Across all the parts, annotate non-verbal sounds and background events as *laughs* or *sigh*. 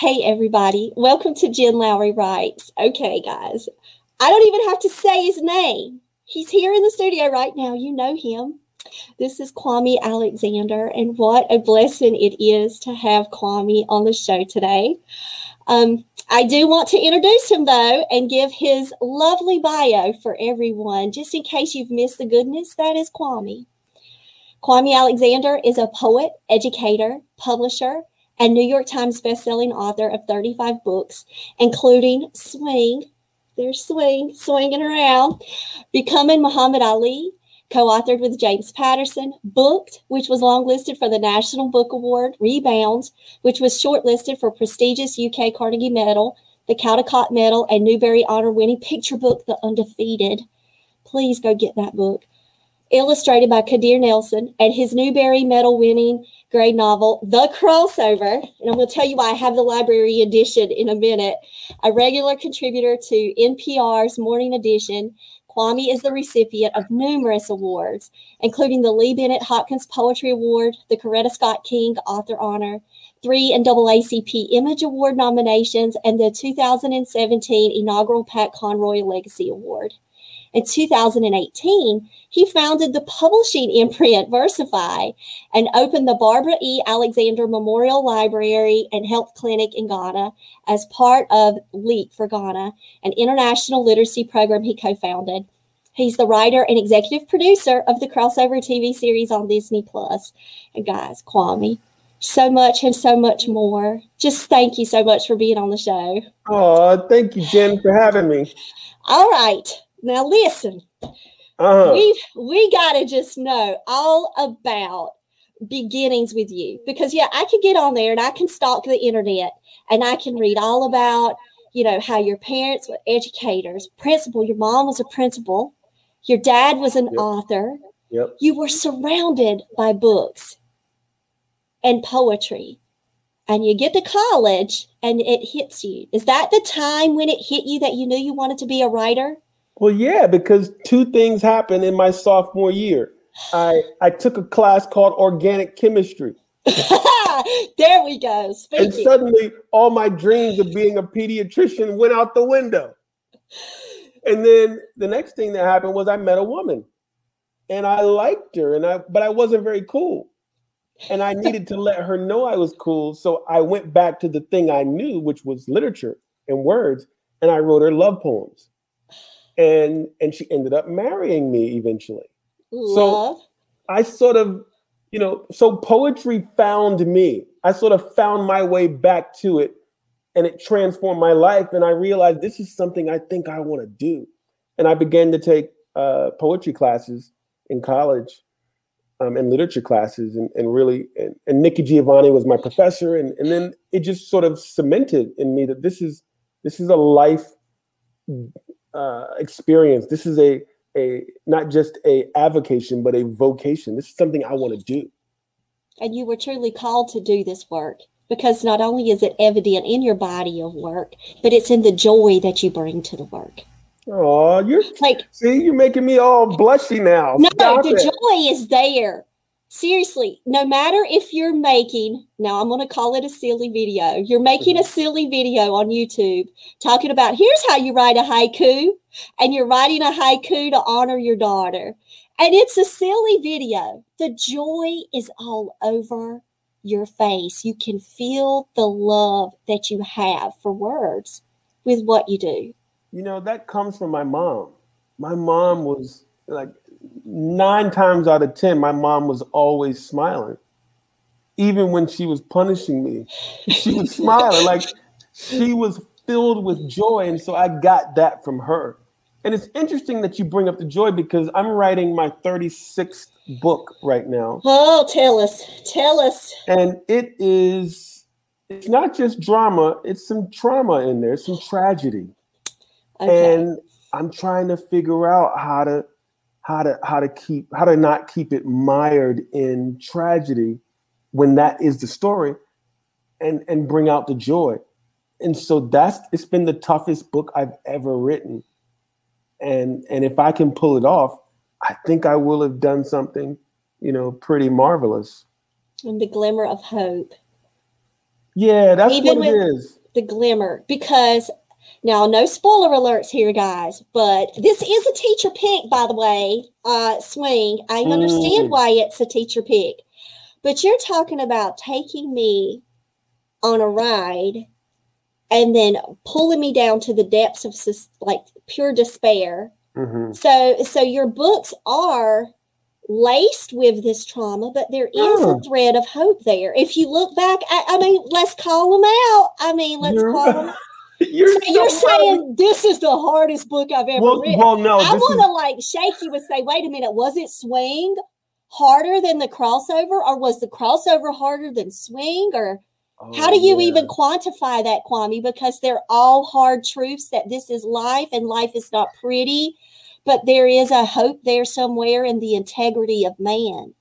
Hey, everybody. Welcome to Jen Lowry Writes. Okay, guys, I don't even have to say his name. He's here in the studio right now. You know him. This is Kwame Alexander, and what a blessing it is to have Kwame on the show today. Um, I do want to introduce him, though, and give his lovely bio for everyone, just in case you've missed the goodness. That is Kwame. Kwame Alexander is a poet, educator, publisher, and New York Times bestselling author of 35 books, including Swing, there's Swing, Swinging Around, Becoming Muhammad Ali, co authored with James Patterson, Booked, which was longlisted for the National Book Award, Rebound, which was shortlisted for prestigious UK Carnegie Medal, the Caldecott Medal, and Newbery Honor winning picture book, The Undefeated. Please go get that book. Illustrated by Kadir Nelson and his Newbery Medal winning grade novel, The Crossover. And I'm going to tell you why I have the library edition in a minute. A regular contributor to NPR's Morning Edition, Kwame is the recipient of numerous awards, including the Lee Bennett Hopkins Poetry Award, the Coretta Scott King Author Honor, three NAACP Image Award nominations, and the 2017 inaugural Pat Conroy Legacy Award. In 2018, he founded the publishing imprint Versify and opened the Barbara E. Alexander Memorial Library and Health Clinic in Ghana as part of LEAP for Ghana, an international literacy program he co founded. He's the writer and executive producer of the crossover TV series on Disney Plus. And guys, Kwame, so much and so much more. Just thank you so much for being on the show. Oh, thank you, Jen, for having me. All right. Now listen, uh-huh. we we gotta just know all about beginnings with you because yeah, I could get on there and I can stalk the internet and I can read all about you know how your parents were educators, principal. Your mom was a principal, your dad was an yep. author. Yep. You were surrounded by books and poetry and you get to college and it hits you. Is that the time when it hit you that you knew you wanted to be a writer? Well, yeah, because two things happened in my sophomore year. I I took a class called organic chemistry. *laughs* there we go. Speaking. And suddenly all my dreams of being a pediatrician went out the window. And then the next thing that happened was I met a woman. And I liked her and I but I wasn't very cool. And I needed to let her know I was cool, so I went back to the thing I knew, which was literature and words, and I wrote her love poems and and she ended up marrying me eventually. Love. So I sort of, you know, so poetry found me. I sort of found my way back to it and it transformed my life. And I realized this is something I think I want to do. And I began to take uh, poetry classes in college um, and literature classes and, and really, and, and Nikki Giovanni was my professor. And, and then it just sort of cemented in me that this is, this is a life uh, experience. This is a a not just a avocation, but a vocation. This is something I want to do. And you were truly called to do this work because not only is it evident in your body of work, but it's in the joy that you bring to the work. Oh, you're like see, you're making me all blushy now. No, Stop the it. joy is there seriously, no matter if you're making, now I'm going to call it a silly video, you're making a silly video on YouTube talking about here's how you write a haiku. and you're writing a haiku to honor your daughter. And it's a silly video. The joy is all over your face. You can feel the love that you have for words with what you do. You know, that comes from my mom. My mom was like nine times out of 10, my mom was always smiling. Even when she was punishing me, she was *laughs* smiling. Like she was filled with joy. And so I got that from her. And it's interesting that you bring up the joy because I'm writing my 36th book right now. Oh, tell us. Tell us. And it is it's not just drama, it's some trauma in there, some tragedy. Okay. And I'm trying to figure out how to how to how to keep how to not keep it mired in tragedy when that is the story and and bring out the joy. And so that's it's been the toughest book I've ever written and and if I can pull it off, I think I will have done something, you know, pretty marvelous. And the glimmer of hope. Yeah, that's Even what it is. The glimmer, because now no spoiler alerts here, guys, but this is a teacher pick, by the way. Uh, swing. I understand mm. why it's a teacher pick, but you're talking about taking me on a ride and then pulling me down to the depths of like pure despair. Mm-hmm. So, so your books are laced with this trauma, but there is oh. a thread of hope there. If you look back, I, I mean, let's call them out. I mean, let's you're, call them. *laughs* You're, so so you're saying this is the hardest book I've ever well, written. Well, no, I want to is... like shake you and say, wait a minute, was it Swing harder than the crossover, or was the crossover harder than Swing, or Oh, How do you yeah. even quantify that, Kwame? Because they're all hard truths that this is life and life is not pretty, but there is a hope there somewhere in the integrity of man.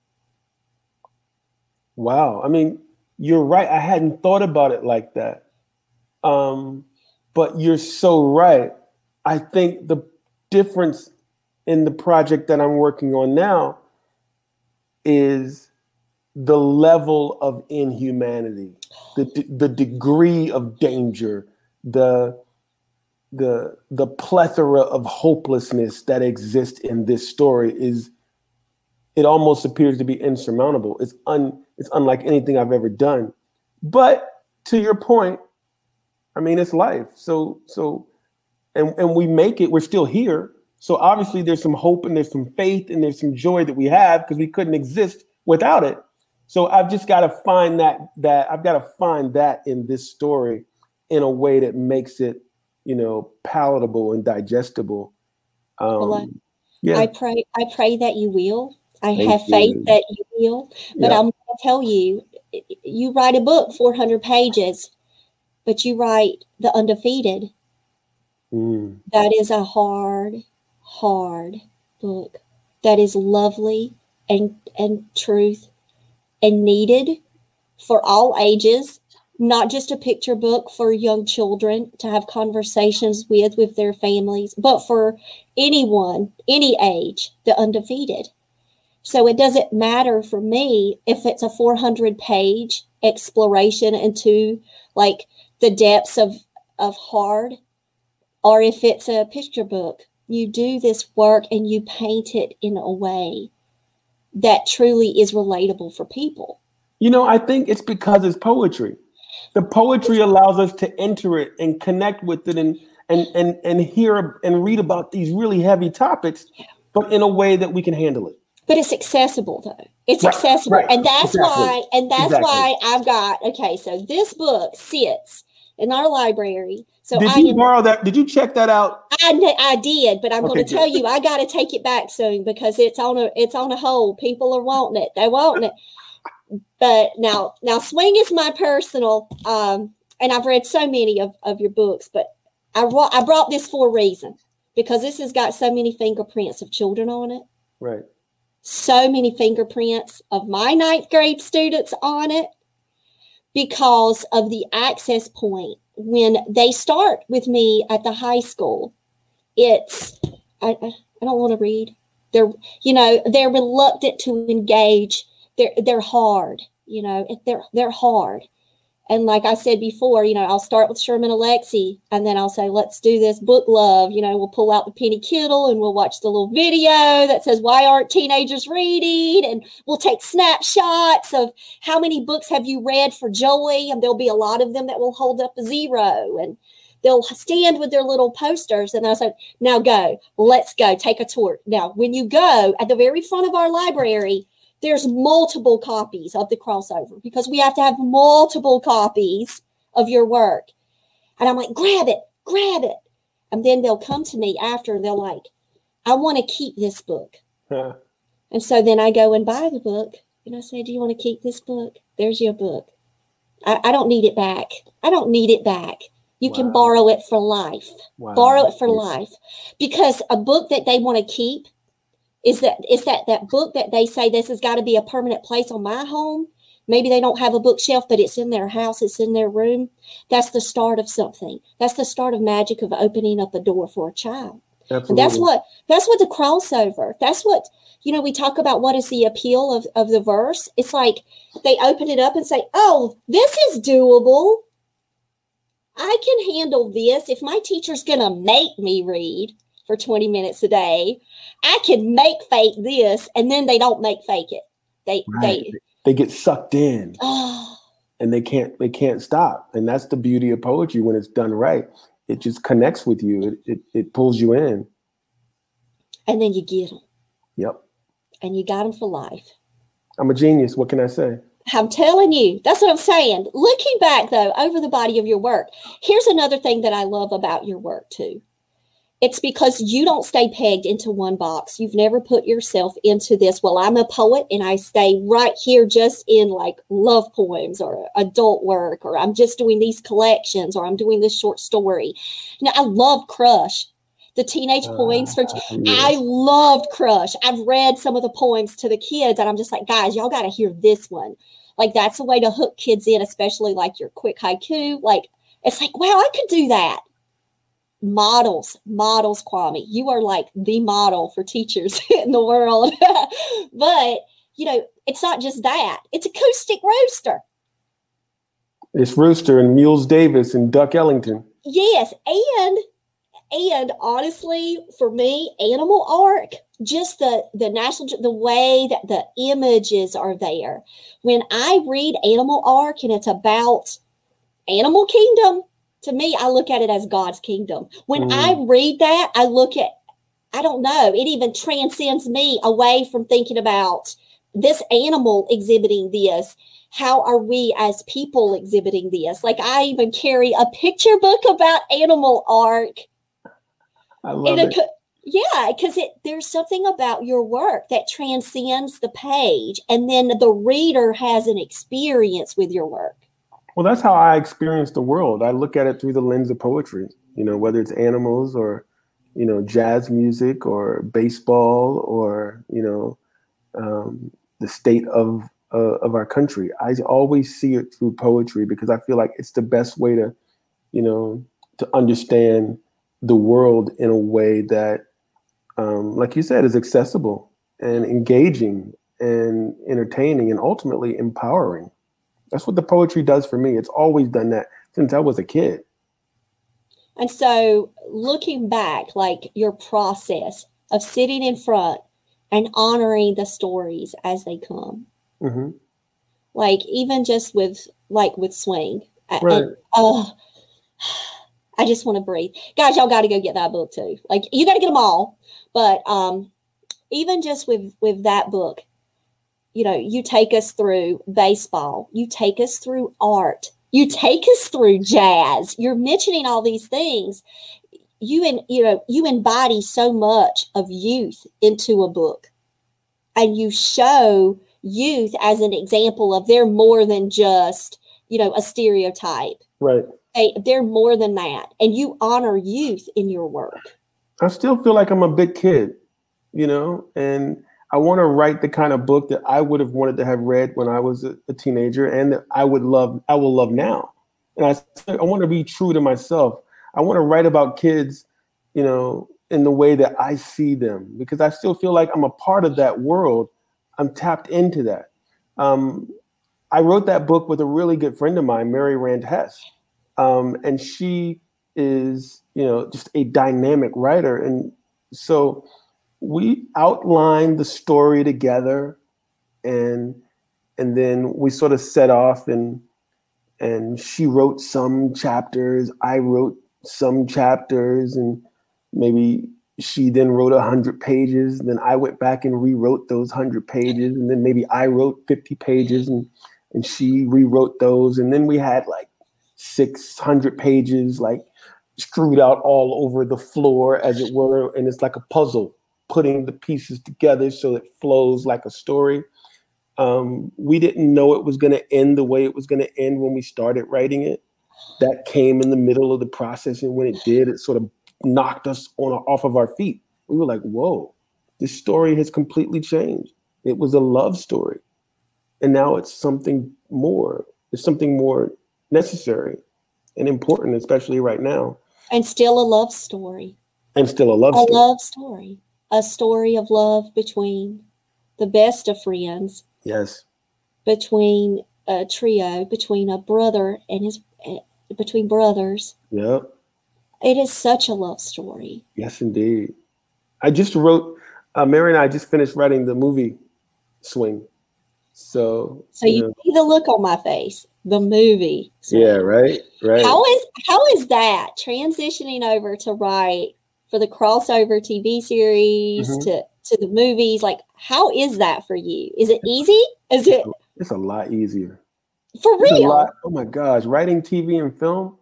Wow. I mean, you're right. I hadn't thought about it like that. Um, but you're so right. I think the difference in the project that I'm working on now is the level of inhumanity, the the degree of danger, the the the plethora of hopelessness that exists in this story is it almost appears to be insurmountable. It's un it's unlike anything I've ever done. But to your point, I mean it's life. So so and and we make it, we're still here. So obviously there's some hope and there's some faith and there's some joy that we have because we couldn't exist without it. So I've just got to find that that I've got to find that in this story in a way that makes it, you know, palatable and digestible. Um, well, I, yeah. I pray I pray that you will. I Thank have faith you. that you will. But yeah. I'm going to tell you, you write a book 400 pages, but you write the undefeated. Mm. That is a hard, hard book. That is lovely and and truth and needed for all ages, not just a picture book for young children to have conversations with with their families, but for anyone, any age, the undefeated. So it doesn't matter for me if it's a 400 page exploration into like the depths of of hard or if it's a picture book. You do this work and you paint it in a way that truly is relatable for people? You know, I think it's because it's poetry. The poetry allows us to enter it and connect with it and and and and hear and read about these really heavy topics, but in a way that we can handle it. But it's accessible though. It's right, accessible. Right, and that's exactly, why and that's exactly. why I've got okay, so this book sits in our library so did you borrow that? Did you check that out? I, I did, but I'm okay, going to tell you, I got to take it back soon because it's on a it's on a hold. People are wanting it. They want it. But now, now swing is my personal, um, and I've read so many of, of your books, but I I brought this for a reason because this has got so many fingerprints of children on it. Right. So many fingerprints of my ninth grade students on it because of the access point when they start with me at the high school, it's I, I don't want to read. They're you know they're reluctant to engage. They're they're hard. You know they're they're hard, And like I said before, you know, I'll start with Sherman Alexie and then I'll say, let's do this book love. You know, we'll pull out the penny Kittle and we'll watch the little video that says, why aren't teenagers reading? And we'll take snapshots of how many books have you read for Joey? And there'll be a lot of them that will hold up a zero. And they'll stand with their little posters and I said, now go, let's go, take a tour. Now, when you go at the very front of our library, there's multiple copies of the crossover because we have to have multiple copies of your work. And I'm like, grab it, grab it. And then they'll come to me after and they're like, I want to keep this book. Huh. And so then I go and buy the book and I say, Do you want to keep this book? There's your book. I, I don't need it back. I don't need it back. You wow. can borrow it for life. Wow. Borrow it for yes. life. Because a book that they want to keep is that is that that book that they say this has got to be a permanent place on my home? Maybe they don't have a bookshelf but it's in their house it's in their room. That's the start of something. That's the start of magic of opening up a door for a child. Absolutely. and that's what that's what the crossover that's what you know we talk about what is the appeal of, of the verse. It's like they open it up and say oh this is doable. I can handle this. If my teacher's going to make me read for 20 minutes a day. I can make fake this, and then they don't make fake it. They right. they they get sucked in. *sighs* Oh. And they can't they can't stop. And that's the beauty of poetry when it's done right. It just connects with you. It it, it pulls you in. And then you get them. Yep. And you got them for life. I'm a genius. What can I say? I'm telling you, that's what I'm saying. Looking back though, over the body of your work, here's another thing that I love about your work too. It's because you don't stay pegged into one box. You've never put yourself into this. Well, I'm a poet and I stay right here just in like love poems or adult work, or I'm just doing these collections or I'm doing this short story. Now, I love Crush the teenage uh, poems for. I loved Crush. I've read some of the poems to the kids, and I'm just like, guys, y'all got to hear this one. Like that's a way to hook kids in, especially like your quick haiku. Like it's like, wow, I could do that models, models, Kwame. You are like the model for teachers *laughs* in the world. *laughs* but, you know, it's not just that, it's acoustic rooster. It's Rooster and Mules Davis and Duck Ellington. Yes. And and honestly, for me, animal ark, just the the national the way that the images are there. When I read Animal Ark and it's about animal kingdom, to me, I look at it as God's kingdom. When mm. I read that, I look at, I don't know, it even transcends me away from thinking about this animal exhibiting this. How are we as people exhibiting this? Like I even carry a picture book about animal ark. I love it. Yeah, because it there's something about your work that transcends the page, and then the reader has an experience with your work. Well, that's how I experience the world. I look at it through the lens of poetry, you know, whether it's animals or, you know, jazz music or baseball or, you know, um, the state of, uh, of our country. I always see it through poetry because I feel like it's the best way to, you know, to understand the world in a way that, um, like you said, is accessible and engaging and entertaining and ultimately empowering. That's what the poetry does for me. It's always done that since I was a kid. And so, looking back, like your process of sitting in front and honoring the stories as they come, mm-hmm. like even just with like with swing, right. and, oh, I just want to breathe, guys. Y'all got to go get that book too. Like you got to get them all, but um, even just with with that book, you know, you take us through baseball, you take us through art, you take us through jazz. You're mentioning all these things. You and you know, you embody so much of youth into a book. And you show youth as an example of they're more than just, you know, a stereotype. Right. They, they're more than that. And you honor youth in your work. I still feel like I'm a big kid, you know, and I want to write the kind of book that I would have wanted to have read when I was a, a teenager, and that I would love. I will love now, and I I want to be true to myself. I want to write about kids, you know, in the way that I see them, because I still feel like I'm a part of that world. I'm tapped into that. Um, I wrote that book with a really good friend of mine, Mary Rand Hess, um, and she is you know just a dynamic writer, and so we outlined the story together, and and then we sort of set off and and she wrote some chapters, I wrote some chapters, and maybe she then wrote a hundred pages. And then I went back and rewrote those hundred pages, and then maybe I wrote fifty pages, and and she rewrote those, and then we had like six hundred pages, like screwed out all over the floor, as it were, and it's like a puzzle, putting the pieces together so it flows like a story. Um, we didn't know it was going to end the way it was going to end when we started writing it. That came in the middle of the process, and when it did, it sort of knocked us on off of our feet. We were like, "Whoa, this story has completely changed. It was a love story, and now it's something more. It's something more necessary and important, especially right now. And still a love story. And still a love a story. love story. A story of love between the best of friends, Yes. between a trio, between a brother and his, eh, between brothers. Yep. It is such a love story. Yes, indeed. I just wrote. Uh, Mary and I just finished writing the movie Swing. So. So you know, see the look on my face. The movie. yeah. Right. Right. How is how is that transitioning over to write for the crossover TV series Mhm. to to the movies? Like, how is that for you? Is it easy? Is it it's a lot easier. for real? lot- oh my gosh, writing TV and film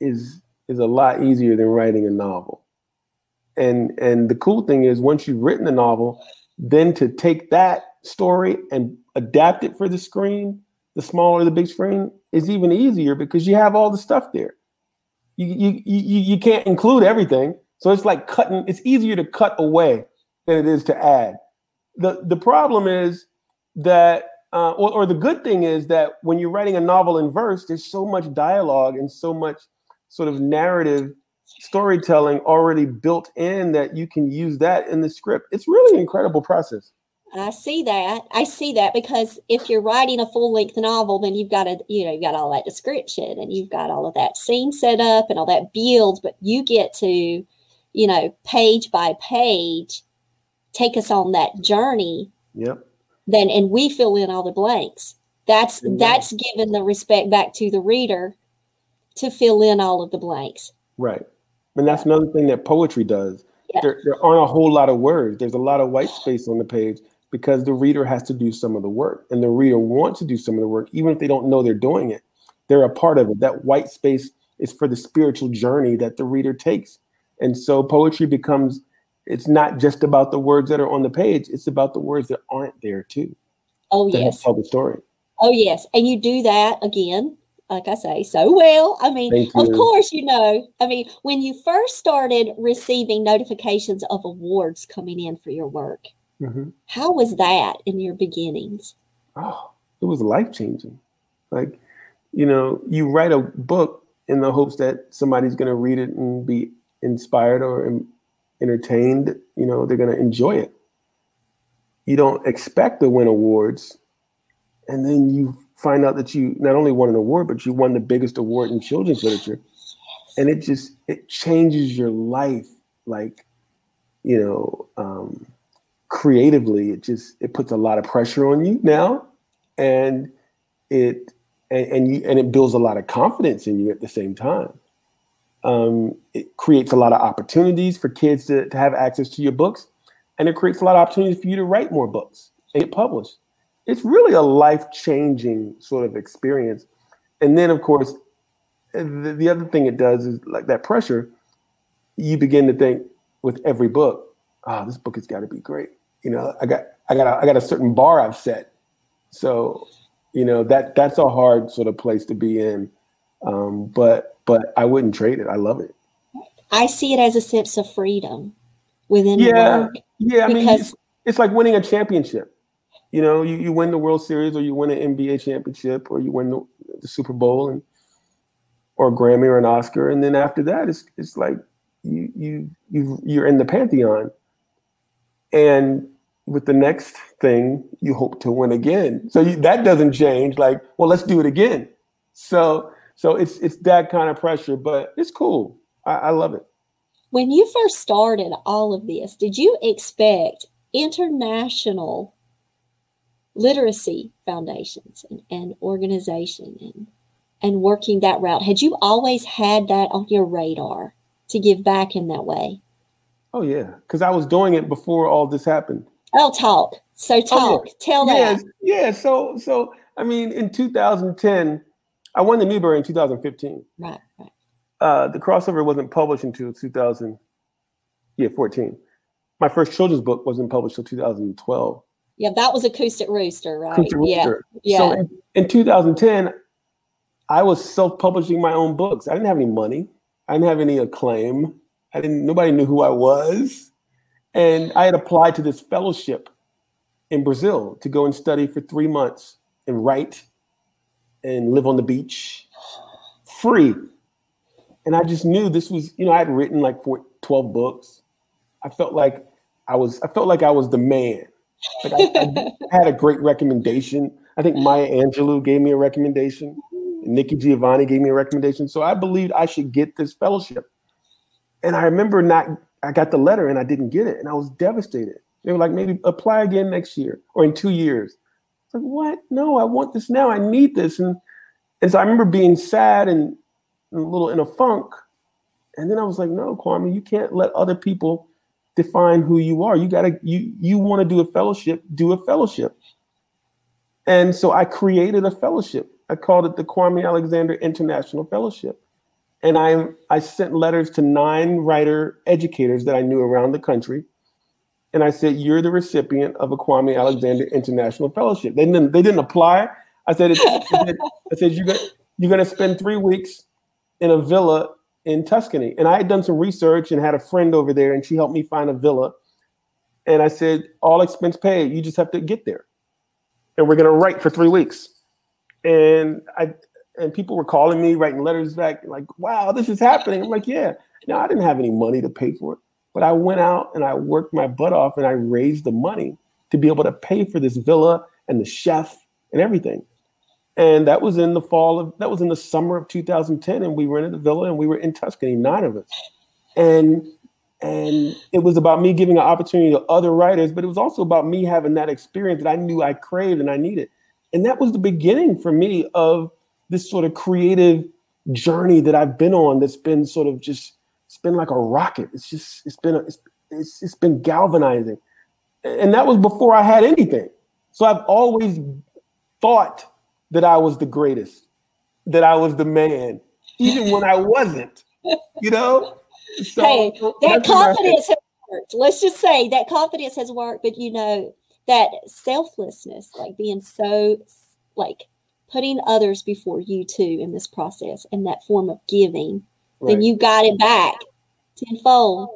is is a lot easier than writing a novel. And and the cool thing is once you've written a novel, then to take that story and adapt it for the screen, the smaller the big screen, is even easier because you have all the stuff there. You you you, you can't include everything. So it's like cutting, it's easier to cut away than it is to add. The the problem is that uh, or, or the good thing is that when you're writing a novel in verse, there's so much dialogue and so much sort of narrative storytelling already built in that you can use that in the script. It's really an incredible process. I see that. I see that because if you're writing a full length novel, then you've got to, you know, you've got all that description and you've got all of that scene set up and all that build, but you get to, you know, page by page, take us on that journey. Yep. Then and we fill in all the blanks. That's Yeah. that's giving the respect back to the reader to fill in all of the blanks. Right. And that's another thing that poetry does. Yeah. There, there aren't a whole lot of words. There's a lot of white space on the page because the reader has to do some of the work. And the reader wants to do some of the work, even if they don't know they're doing it. They're a part of it. That white space is for the spiritual journey that the reader takes. And so poetry becomes, it's not just about the words that are on the page, it's about the words that aren't there too. Oh To yes. tell the story. Oh yes. And you do that again, like I say, so well. I mean, of course, you know. I mean, when you first started receiving notifications of awards coming in for your work, Mhm. how was that in your beginnings? oh, it was life changing. Like, you know, you write a book in the hopes that somebody's going to read it and be inspired or en- entertained. You know, they're going to enjoy it. You don't expect to win awards, and then you find out that you not only won an award, but you won the biggest award in children's literature, and it just it changes your life. Like, you know, um, creatively, it just it puts a lot of pressure on you now and it and, and you and it builds a lot of confidence in you at the same time. Um, it creates a lot of opportunities for kids to, to have access to your books, and it creates a lot of opportunities for you to write more books and get published. It's really a life changing sort of experience. And then, of course, the, the other thing it does is like that pressure. You begin to think with every book, "Oh, this book has got to be great." You know, I got I got a, I got a certain bar I've set so, you know that that's a hard sort of place to be in, um, but but I wouldn't trade it. I love it. I see it as a sense of freedom within Yeah, work. yeah. I mean, it's, it's like winning a championship. You know, you, you win the World Series, or you win an NBA championship, or you win the, the Super Bowl, and or a Grammy or an Oscar, and then after that, it's it's like you you you you're in the pantheon, and with the next thing, you hope to win again. So you, that doesn't change. Like, well, let's do it again. So so it's it's that kind of pressure, but it's cool. I, I love it. When you first started all of this, did you expect international literacy foundations and, and organization and and working that route? Had you always had that on your radar to give back in that way? Oh yeah, because I was doing it before all this happened. Oh, talk. So talk. Oh, yeah. Tell yeah, that. Yeah. So so I mean, in 2010, I won the Newbery in 2015. Right. Right. Uh, the crossover wasn't published until 2000. Yeah, 14. My first children's book wasn't published until 2012. Yeah, that was Acoustic Rooster, right? Acoustic yeah. Rooster. Yeah. So in, in 2010, I was self-publishing my own books. I didn't have any money. I didn't have any acclaim. I didn't. Nobody knew who I was, and I had applied to this fellowship in Brazil to go and study for three months and write and live on the beach, free. And I just knew this was. You know, I had written like four, 12 books. I felt like I was. I felt like I was the man. Like I, I *laughs* had a great recommendation. I think Maya Angelou gave me a recommendation. Nikki Giovanni gave me a recommendation. So I believed I should get this fellowship. And I remember not, I got the letter and I didn't get it. And I was devastated. They were like, maybe apply again next year or in two years. Like, what? No, I want this now. I need this. And, so I remember being sad and, and a little in a funk. And then I was like, no, Kwame, you can't let other people define who you are. You gotta, you you want to do a fellowship, do a fellowship. And so I created a fellowship. I called it the Kwame Alexander International Fellowship. And I, I sent letters to nine writer educators that I knew around the country. And I said, You're the recipient of a Kwame Alexander International Fellowship. They didn't, they didn't apply. I said, I said, you're, gonna, you're gonna spend three weeks in a villa in Tuscany. And I had done some research and had a friend over there, and she helped me find a villa. And I said, All expense paid, you just have to get there. And we're gonna write for three weeks and I and people were calling me, writing letters back, like, "Wow, this is happening." I'm like, "Yeah." Now I didn't have any money to pay for it, but I went out and I worked my butt off and I raised the money to be able to pay for this villa and the chef and everything. And that was in the fall of that was in the summer of 2010, and we rented the villa and we were in Tuscany, nine of us, and and it was about me giving an opportunity to other writers, but it was also about me having that experience that I knew I craved and I needed. And that was the beginning for me of this sort of creative journey that I've been on that's been sort of just it's been like a rocket. It's just it's been a, it's, it's it's been galvanizing. And that was before I had anything. So I've always thought that I was the greatest, that I was the man, even when I wasn't. You know? So, hey, that confidence has worked. Let's just say that confidence has worked, but you know, that selflessness, like being so like putting others before you too in this process and that form of giving, right. then you got it back tenfold.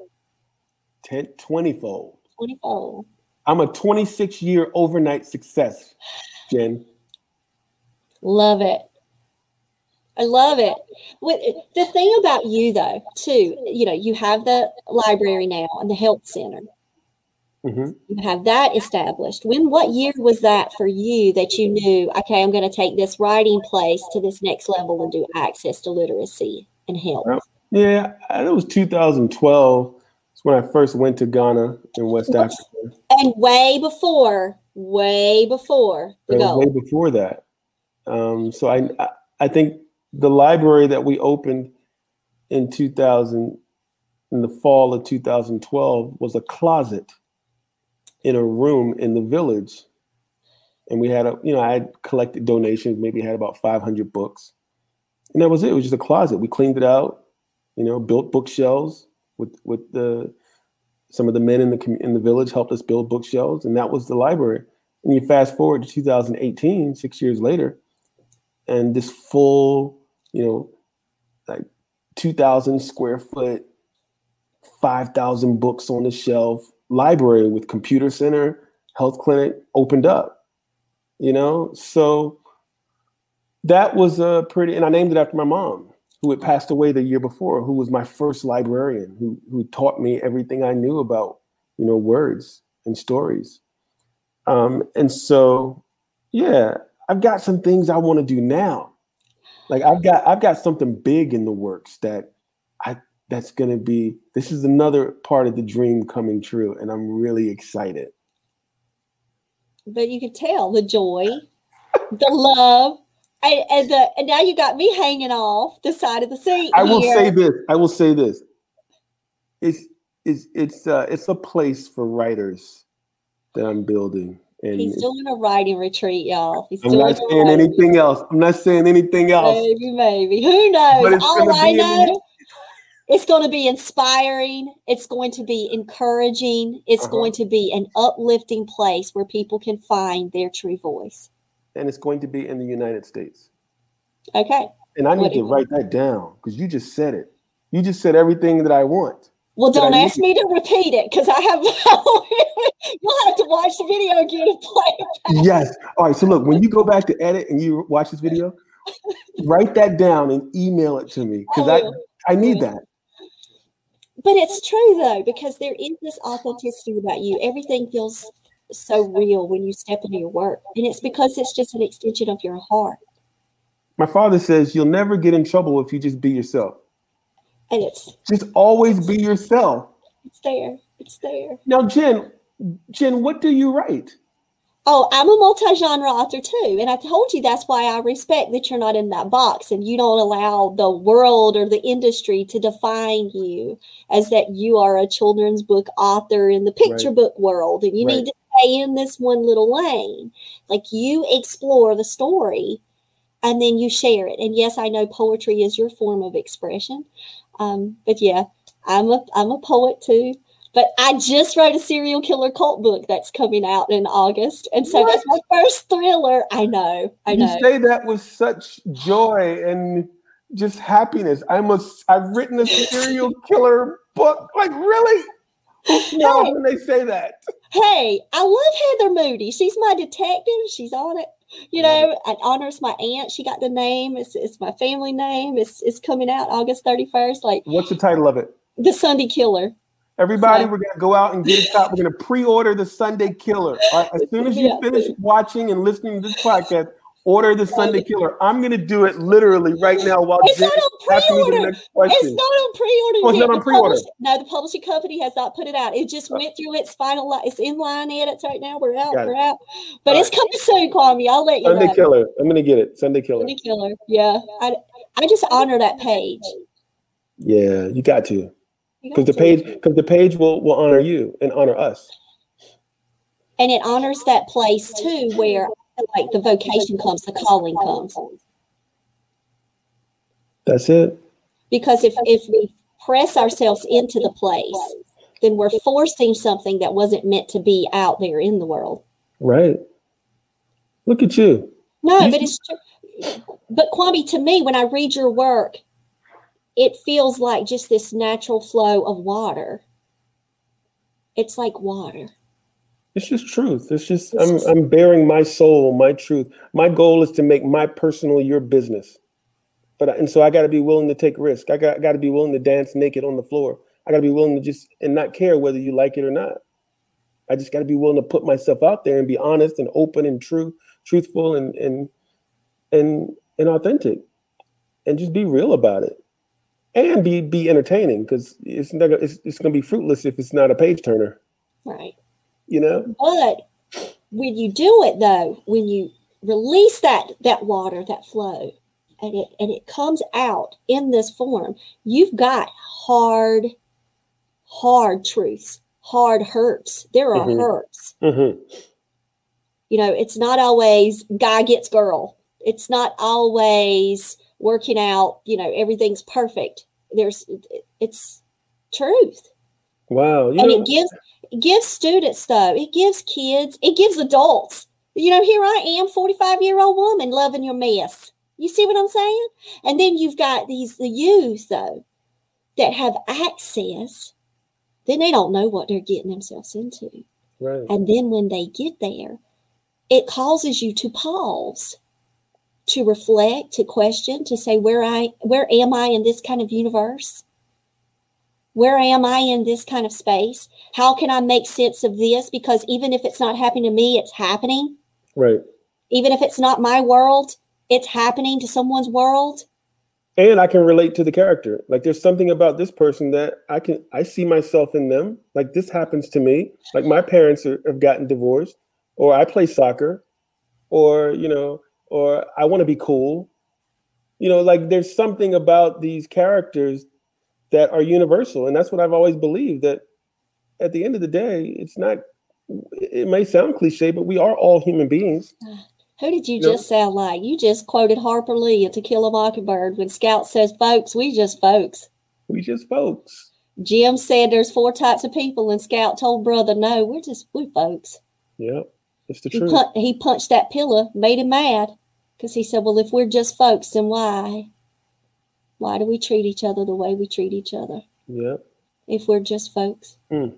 Ten, 20 fold. 20 fold. I'm a 26 year overnight success, Jen. Love it. I love it. The thing about you, though, too, you know, you have the library now and the health center. Mm-hmm. You have that established. When, what year was that for you that you knew, okay, I'm going to take this writing place to this next level and do access to literacy and health? Yeah, it was 2012. It's when I first went to Ghana in West Africa. And way before, way before the goal. Way before that. Um, so I, I think the library that we opened in 2000, in the fall of 2012, was a closet in a room in the village and we had a you know i had collected donations maybe had about 500 books and that was it. It was just a closet. We cleaned it out you know built bookshelves with with the some of the men in the in the village helped us build bookshelves and that was the library. And you fast forward to 2018 six years later and this full you know like 2000 square foot 5000 books on the shelf library with computer center, health clinic opened up. You know, so that was a pretty, and I named it after my mom, who had passed away the year before, who was my first librarian, who who taught me everything I knew about, you know, words and stories. Um, and so, yeah, I've got some things I want to do now. Like I've got I've got something big in the works that I that's gonna be this is another part of the dream coming true, and I'm really excited. But you can tell the joy, the love, and, and the and now you got me hanging off the side of the seat. I will say this. I will say this. It's it's it's uh, it's a place for writers that I'm building. And He's doing a writing retreat, y'all. He's I'm doing not saying anything else. I'm not saying anything else. Maybe, maybe. Who knows? All I know, it's going to be inspiring. It's going to be encouraging. It's Uh-huh. going to be an uplifting place where people can find their true voice. And it's going to be in the United States. Okay. And I need to write that down because you just said it. You just said everything that I want. Well, don't ask me to repeat it because I have. *laughs* You'll have to watch the video again and play it back. Yes. All right. So look, when you go back to edit and you watch this video, write that down and email it to me because I I. I need will. that. But it's true though, because there is this authenticity about you. Everything feels so real when you step into your work, and it's because it's just an extension of your heart, My father says you'll never get in trouble if you just be yourself. and it's Just always be yourself. it's there. It's there. Now, Jen, Jen, what do you write? Oh, I'm a multi-genre author too, and I told you that's why I respect that you're not in that box and you don't allow the world or the industry to define you as that you are a children's book author in the picture Right. book world, and you Right. need to stay in this one little lane. Like you explore the story, and then you share it. And yes, I know poetry is your form of expression, um, but yeah, I'm a I'm a poet too. But I just wrote a serial killer cult book that's coming out in August. And so that's my first thriller. I know. I You say that with such joy and just happiness. I'm a, I've written a serial killer book. Like, really? Smiles Hey. when they say that? Hey, I love Heather Moody. She's my detective. She's on it. You know, it honors my aunt. She got the name. It's, it's my family name. It's, it's coming out August 31st, like What's the title of it? The Sunday Killer. Everybody, So- we're gonna go out and get it. Top. We're gonna pre-order the Sunday Killer. Right, as soon as you Yeah. finish watching and listening to this podcast, order the Sunday Killer. I'm gonna do it literally right now while It's Jen not on asks me the pre-order. It's not on pre-order. Oh, it's not on pre-order. No, the publishing company has not put it out. It just went through its final. li- It's in line edits right now. We're out. Got. We're out. But All it's coming soon, Kwame. I'll let you know. Sunday know. Killer. I'm gonna get it. Sunday Killer. Sunday Killer. Yeah, I, I just honor that page. Yeah, you got to. Because the page, because the page will will honor you and honor us. and it honors that place too, where like the vocation comes, the calling comes. That's it. Because if if we press ourselves into the place, then we're forcing something that wasn't meant to be out there in the world. Right. Look at you. No, You- but it's true. But Kwame, to me, when I read your work, it feels like just this natural flow of water. It's like water. It's just truth. It's just I'm I'm bearing my soul, my truth. My goal is to make my personal your business. But and so I got to be willing to take risk. I got got to be willing to dance naked on the floor. I got to be willing to just and not care whether you like it or not. I just got to be willing to put myself out there and be honest and open and true, truthful and and and and authentic, and just be real about it, and be be entertaining because it's not it's, it's going to be fruitless if it's not a page turner. Right. You know. But when you do it though, when you release that that water, that flow, and it and it comes out in this form, you've got hard, hard truths, hard hurts. There are Mhm. hurts. hmm You know, it's not always guy gets girl. It's not always working out, you know, everything's perfect. There's it's truth. Wow. You and know, it gives it gives students though it gives kids it gives adults. You know here i am 45 year old woman loving your mess. You see what i'm saying? And then you've got these the youth though that have access then they don't know what they're getting themselves into. Right. and then when they get there it causes you to pause to reflect to question to say where i where am i in this kind of universe Where am I in this kind of space? How can I make sense of this? Because even if it's not happening to me, it's happening. Right. Even if it's not my world, it's happening to someone's world. And I can relate to the character. Like there's something about this person that I can I see myself in them. Like this happens to me. Like my parents are, have gotten divorced, or I play soccer, or you know, or I want to be cool. You know, like there's something about these characters that are universal. And that's what I've always believed that at the end of the day, it's not, it may sound cliche, but we are all human beings. Who did you just sound like? You just quoted Harper Lee at To Kill a Mockingbird when Scout says, folks, we just folks. We just folks. Jem said there's four types of people, and Scout told brother, no, we're just, we folks. Yeah, it's the He, truth. pun- he punched that pillow, made him mad because he said, well, if we're just folks, then why? Why do we treat each other the way we treat each other yeah. if we're just folks? Hmm.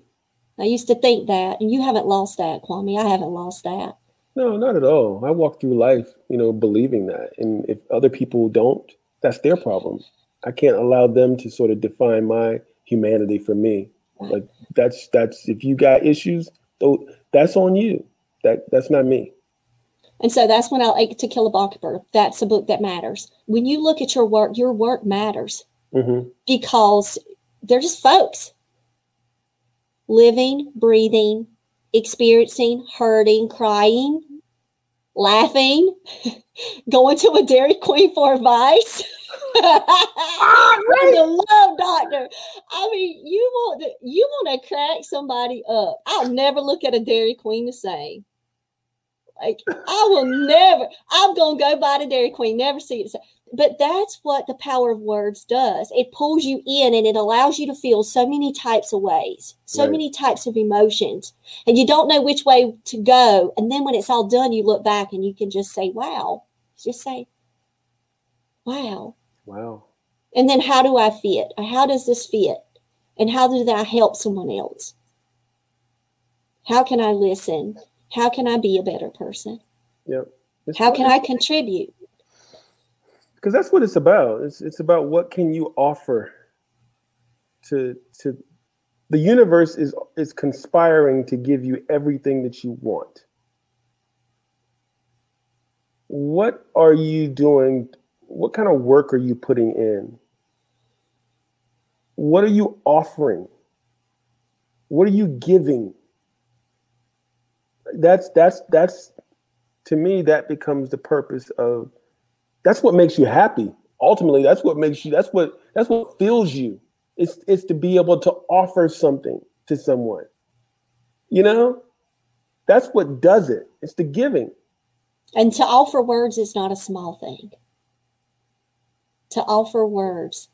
I used to think that, and you haven't lost that, Kwame. I haven't lost that. No, not at all. I walk through life, you know, believing that. And if other people don't, that's their problem. I can't allow them to sort of define my humanity for me. Right. Like that's that's if you got issues, though that's on you. That that's not me. And so that's when I like To Kill a Mockingbird. That's a book that matters. When you look at your work, your work matters hmm because they're just folks living, breathing, experiencing, hurting, crying, laughing, *laughs* going to a Dairy Queen for advice. *laughs* I'm the love doctor. I mean, you want to you want to crack somebody up. I'll never look at a Dairy Queen the same. Like I will never. I'm gonna go by the Dairy Queen, never see it. But that's what the power of words does. It pulls you in and it allows you to feel so many types of ways, so Right. many types of emotions, and you don't know which way to go. And then when it's all done, you look back and you can just say, "Wow!" Just say, "Wow." Wow. And then how do I fit? How does this fit? And how do I help someone else? How can I listen? How can I be a better person? Yep. It's How can I contribute? because that's what it's about. It's it's about what can you offer to to the universe is is conspiring to give you everything that you want. What are you doing? What kind of work are you putting in? What are you offering? What are you giving? That's that's that's to me that becomes the purpose of that's what makes you happy. Ultimately that's what makes you that's what that's what fills you. It's it's to be able to offer something to someone. You know? That's what does it. It's the giving. And to offer words is not a small thing. To offer words,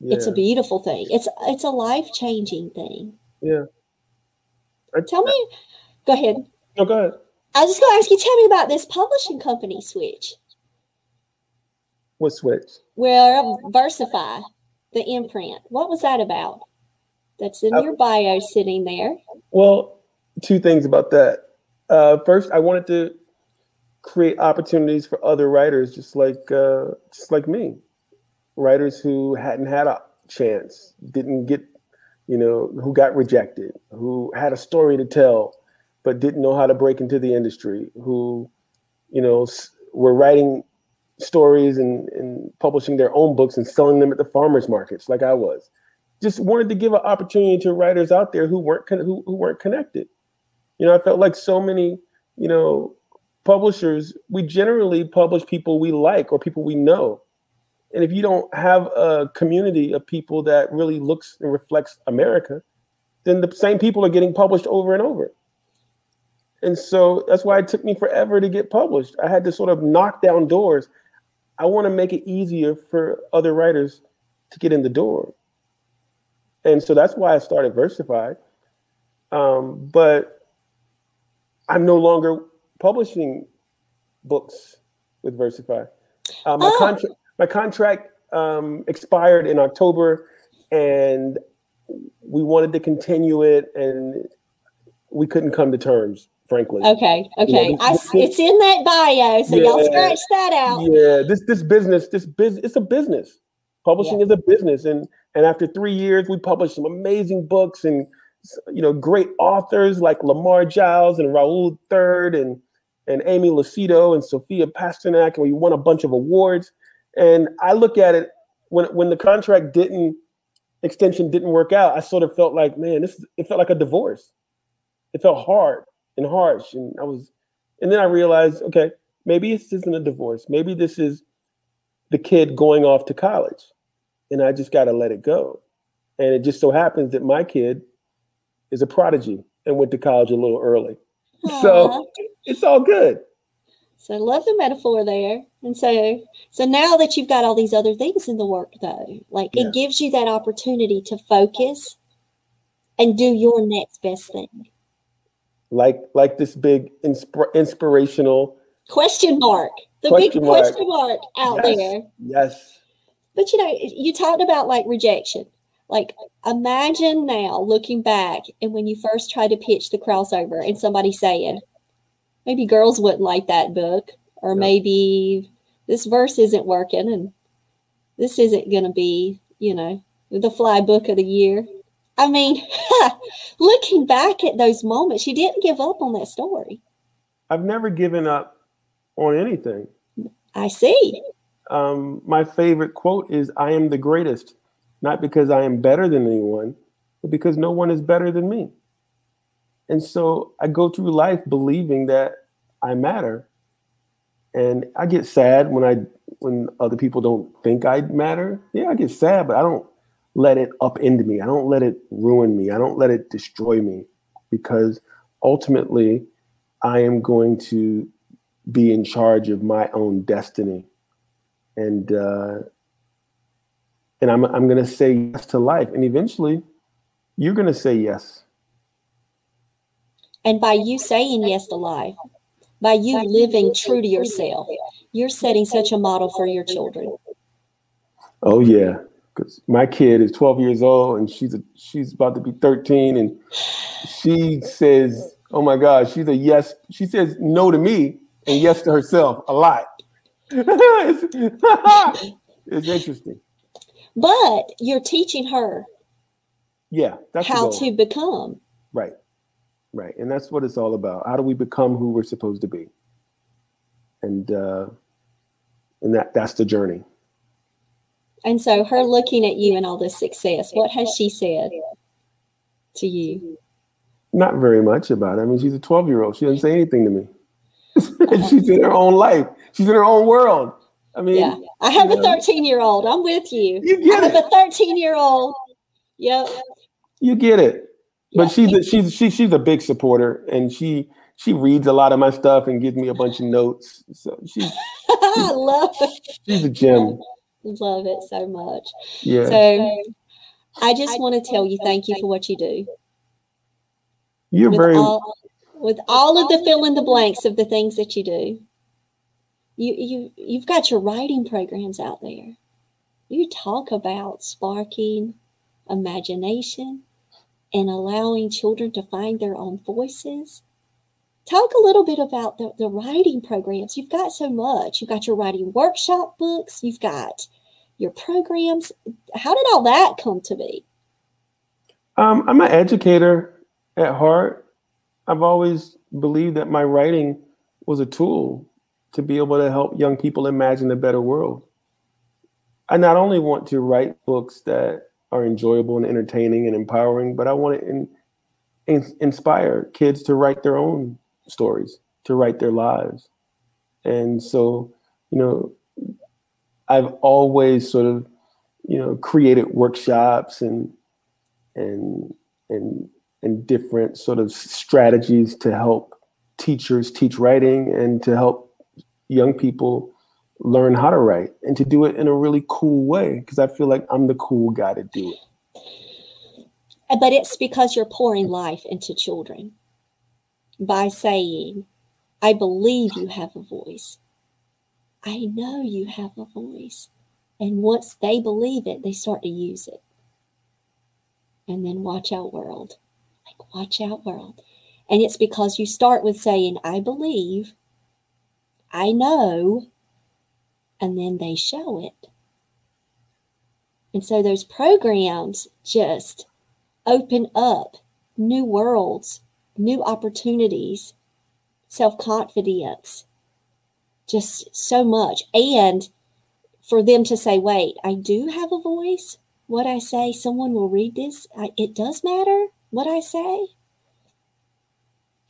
yeah it's a beautiful thing. It's it's a life changing thing. yeah. I, Tell me, go ahead. no go ahead I was just going to ask you. Tell me about this publishing company switch. what switch Well, Versify, the imprint. What was that about? That's in Uh, your bio sitting there. Well, two things about that. Uh, first, I wanted to create opportunities for other writers, just like uh, just like me, writers who hadn't had a chance, didn't get, you know, who got rejected, who had a story to tell, but didn't know how to break into the industry, who, you know, were writing stories and, and publishing their own books and selling them at the farmers markets, like I was just wanted to give an opportunity to writers out there who weren't con- who, who weren't connected. You know, I felt like so many, you know, publishers, we generally publish people we like or people we know. And if you don't have a community of people that really looks and reflects America, then the same people are getting published over and over. And so that's why it took me forever to get published. I had to sort of knock down doors. I want to make it easier for other writers to get in the door and so that's why I started Versified. Um, but I'm no longer publishing books with Versify. Uh, my Oh. contract my contract um, expired in October, and we wanted to continue it, and we couldn't come to terms, frankly. Okay, okay. Yeah, I, this- s- it's in that bio, so y'all Yeah. scratch that out. Yeah, this this business, this biz, it's a business. Publishing is a business, and And after three years, we published some amazing books and you know great authors like Lamar Giles and Raúl Third and and Amy Lucido and Sophia Pasternak, and we won a bunch of awards. And I look at it when when the contract didn't extension didn't work out, I sort of felt like, man, this it felt like a divorce. It felt hard and harsh, and I was, and then I realized, okay, maybe this isn't a divorce. Maybe this is the kid going off to college, and I just got to let it go. And it just so happens that my kid is a prodigy and went to college a little early, Aww. *laughs* so it's all good. So I love the metaphor there. And so so now that you've got all these other things in the work though, like yeah. it gives you that opportunity to focus and do your next best thing. Like like this big insp- inspirational question mark. The question big mark. question mark out yes. there. Yes. But you know, you talked about like rejection. Like imagine now looking back and when you first tried to pitch the crossover and somebody saying, maybe girls wouldn't like that book, or maybe this verse isn't working and this isn't going to be, you know, the fly book of the year. I mean, *laughs* looking back at those moments, you didn't give up on that story. I've never given up on anything. I see. Um, my favorite quote is I am the greatest, not because I am better than anyone, but because no one is better than me. And so I go through life believing that I matter. And I get sad when I when other people don't think I matter. Yeah, I get sad, but I don't let it upend me. I don't let it ruin me. I don't let it destroy me because ultimately I am going to be in charge of my own destiny. And uh, and I'm I'm gonna say yes to life. And eventually you're gonna say yes and by you saying yes to life, by you living true to yourself, you're setting such a model for your children. Oh yeah, because my kid is 12 years old and she's a, she's about to be 13, and she says, "Oh my God, she's a yes." She says no to me and yes to herself a lot. it's, *laughs* it's interesting. But you're teaching her, yeah, how to become right. Right. And that's what it's all about. How do we become who we're supposed to be? And uh and that that's the journey. And so her looking at you and all this success, what has she said to you? Not very much about it. I mean, she's a 12 year old. She doesn't say anything to me. *laughs* *laughs* she's in her own life. She's in her own world. I mean, yeah. I have a 13 year old. I'm with you. You get I have it. a 13 year old. Yep. You get it but yeah. she's a, she's she, she's a big supporter, and she she reads a lot of my stuff and gives me a bunch of notes. So she's, *laughs* I love. She's a gem. Love it so much. Yeah. So I just want to tell you thank you for what you do. You're with very all, with all of the fill in the blanks of the things that you do. You you you've got your writing programs out there. You talk about sparking imagination, and allowing children to find their own voices. Talk a little bit about the, the writing programs. You've got so much. You've got your writing workshop books, you've got your programs. How did all that come to be? Um, I'm an educator at heart. I've always believed that my writing was a tool to be able to help young people imagine a better world. I not only want to write books that are enjoyable and entertaining and empowering, but I want to in, in, inspire kids to write their own stories, to write their lives. And so, you know, I've always sort of, you know, created workshops and and and and different sort of strategies to help teachers teach writing and to help young people learn how to write and to do it in a really cool way because I feel like I'm the cool guy to do it. But it's because you're pouring life into children by saying, I believe you have a voice. I know you have a voice. And once they believe it, they start to use it. And then watch out, world. Like, watch out, world. And it's because you start with saying, I believe, I know, and then they show it. And so those programs just open up new worlds, new opportunities, self confidence, just so much. And for them to say, wait, I do have a voice. What I say, someone will read this. I, it does matter what I say.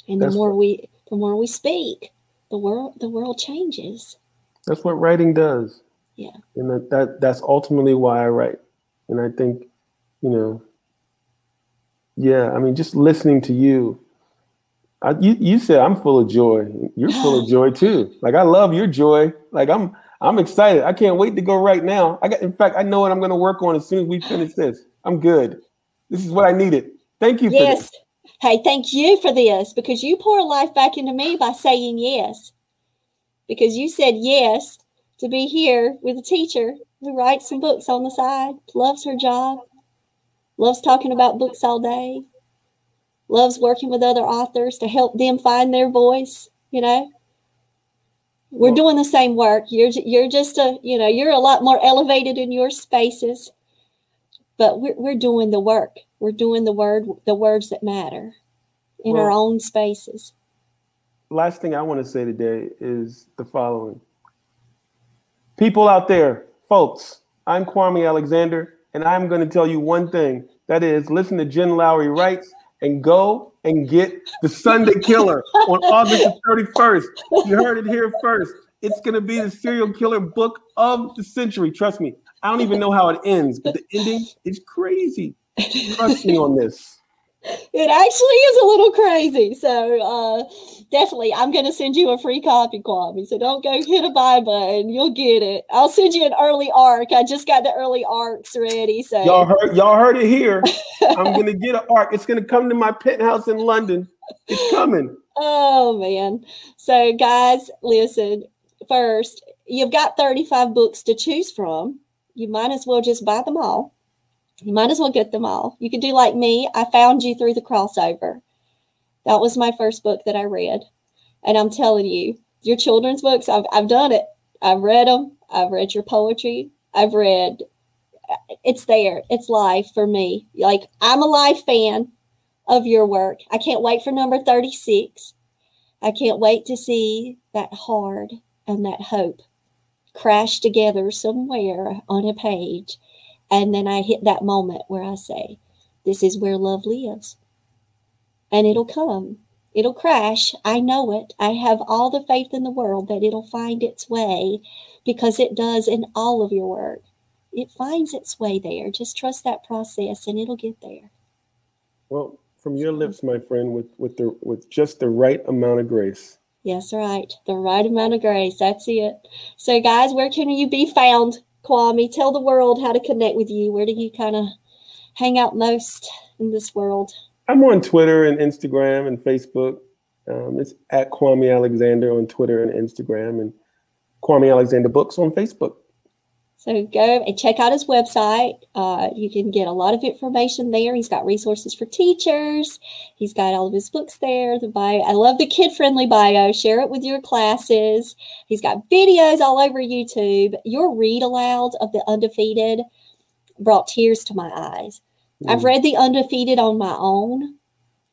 And the That's more we the more we speak, the world the world changes. That's what writing does. Yeah. And that, that that's ultimately why I write. And I think, you know, yeah, I mean, just listening to you, I, you you said I'm full of joy. You're full of *gasps* joy too. Like I love your joy. Like I'm I'm excited. I can't wait to go right now. I got in fact, I know what I'm going to work on as soon as we finish this. I'm good. This is what I needed. Thank you for Yes. this. Hey, thank you for this because you pour life back into me by saying yes. Because you said yes to be here with a teacher who writes some books on the side, loves her job, loves talking about books all day, loves working with other authors to help them find their voice, you know. We're Well- doing the same work. You're you're just a, you know, you're a lot more elevated in your spaces. But we're we're doing the work. We're doing the word the words that matter in our own spaces. last thing I want to say today is the following. People out there, folks, I'm Kwame Alexander, and I'm going to tell you one thing. That is, listen to Jen Lowry Writes and go and get The Sunday Killer on August the 31st. You heard it here first. It's going to be the serial killer book of the century. Trust me. I don't even know how it ends, but the ending is crazy. Trust me on this. It actually is a little crazy. So uh, definitely, I'm going to send you a free copy, Kwame. So don't go hit a buy button. You'll get it. I'll send you an early arc. I just got the early arcs ready. So Y'all heard y'all heard it here. *laughs* I'm gonna get an arc. It's gonna come to my penthouse in London. It's coming. Oh man. So guys, listen. First, you've got 35 books to choose from. You might as well just buy them all. You might as well get them all. You could do like me. I found you through the crossover. That was my first book that I read. And I'm telling you, your children's books, I've, I've done it. I've read them. I've read your poetry. I've read, it's there. It's life for me. Like, I'm a life fan of your work. I can't wait for number 36. I can't wait to see that hard and that hope crash together somewhere on a page. And then I hit that moment where I say, This is where love lives. And it'll come. It'll crash. I know it. I have all the faith in the world that it'll find its way because it does in all of your work. It finds its way there. Just trust that process and it'll get there. Well, from your lips, my friend, with with the with just the right amount of grace. Yes, right. The right amount of grace. That's it. So, guys, where can you be found, Kwame? Tell the world how to connect with you. Where do you kind of hang out most in this world? I'm on Twitter and Instagram and Facebook. Um, it's at Kwame Alexander on Twitter and Instagram, and Kwame Alexander Books on Facebook. So go and check out his website. Uh, you can get a lot of information there. He's got resources for teachers. He's got all of his books there. The bio. I love the kid-friendly bio. Share it with your classes. He's got videos all over YouTube. Your read aloud of the Undefeated brought tears to my eyes. I've Mm. read the Undefeated on my own,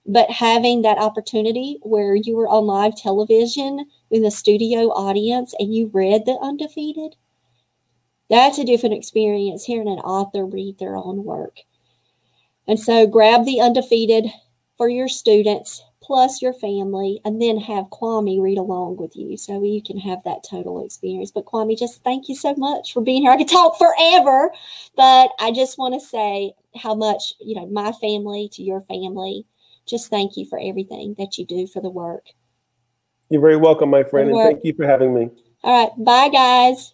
but having that opportunity where you were on live television in the studio audience and you read the Undefeated, that's a different experience hearing an author read their own work. And so grab the Undefeated for your students plus your family, and then have Kwame read along with you so you can have that total experience. But Kwame, just thank you so much for being here. I could talk forever, but I just want to say how much, you know, my family to your family, just thank you for everything that you do for the work. You're very welcome, my friend, and thank you for having me. All right. Bye, guys.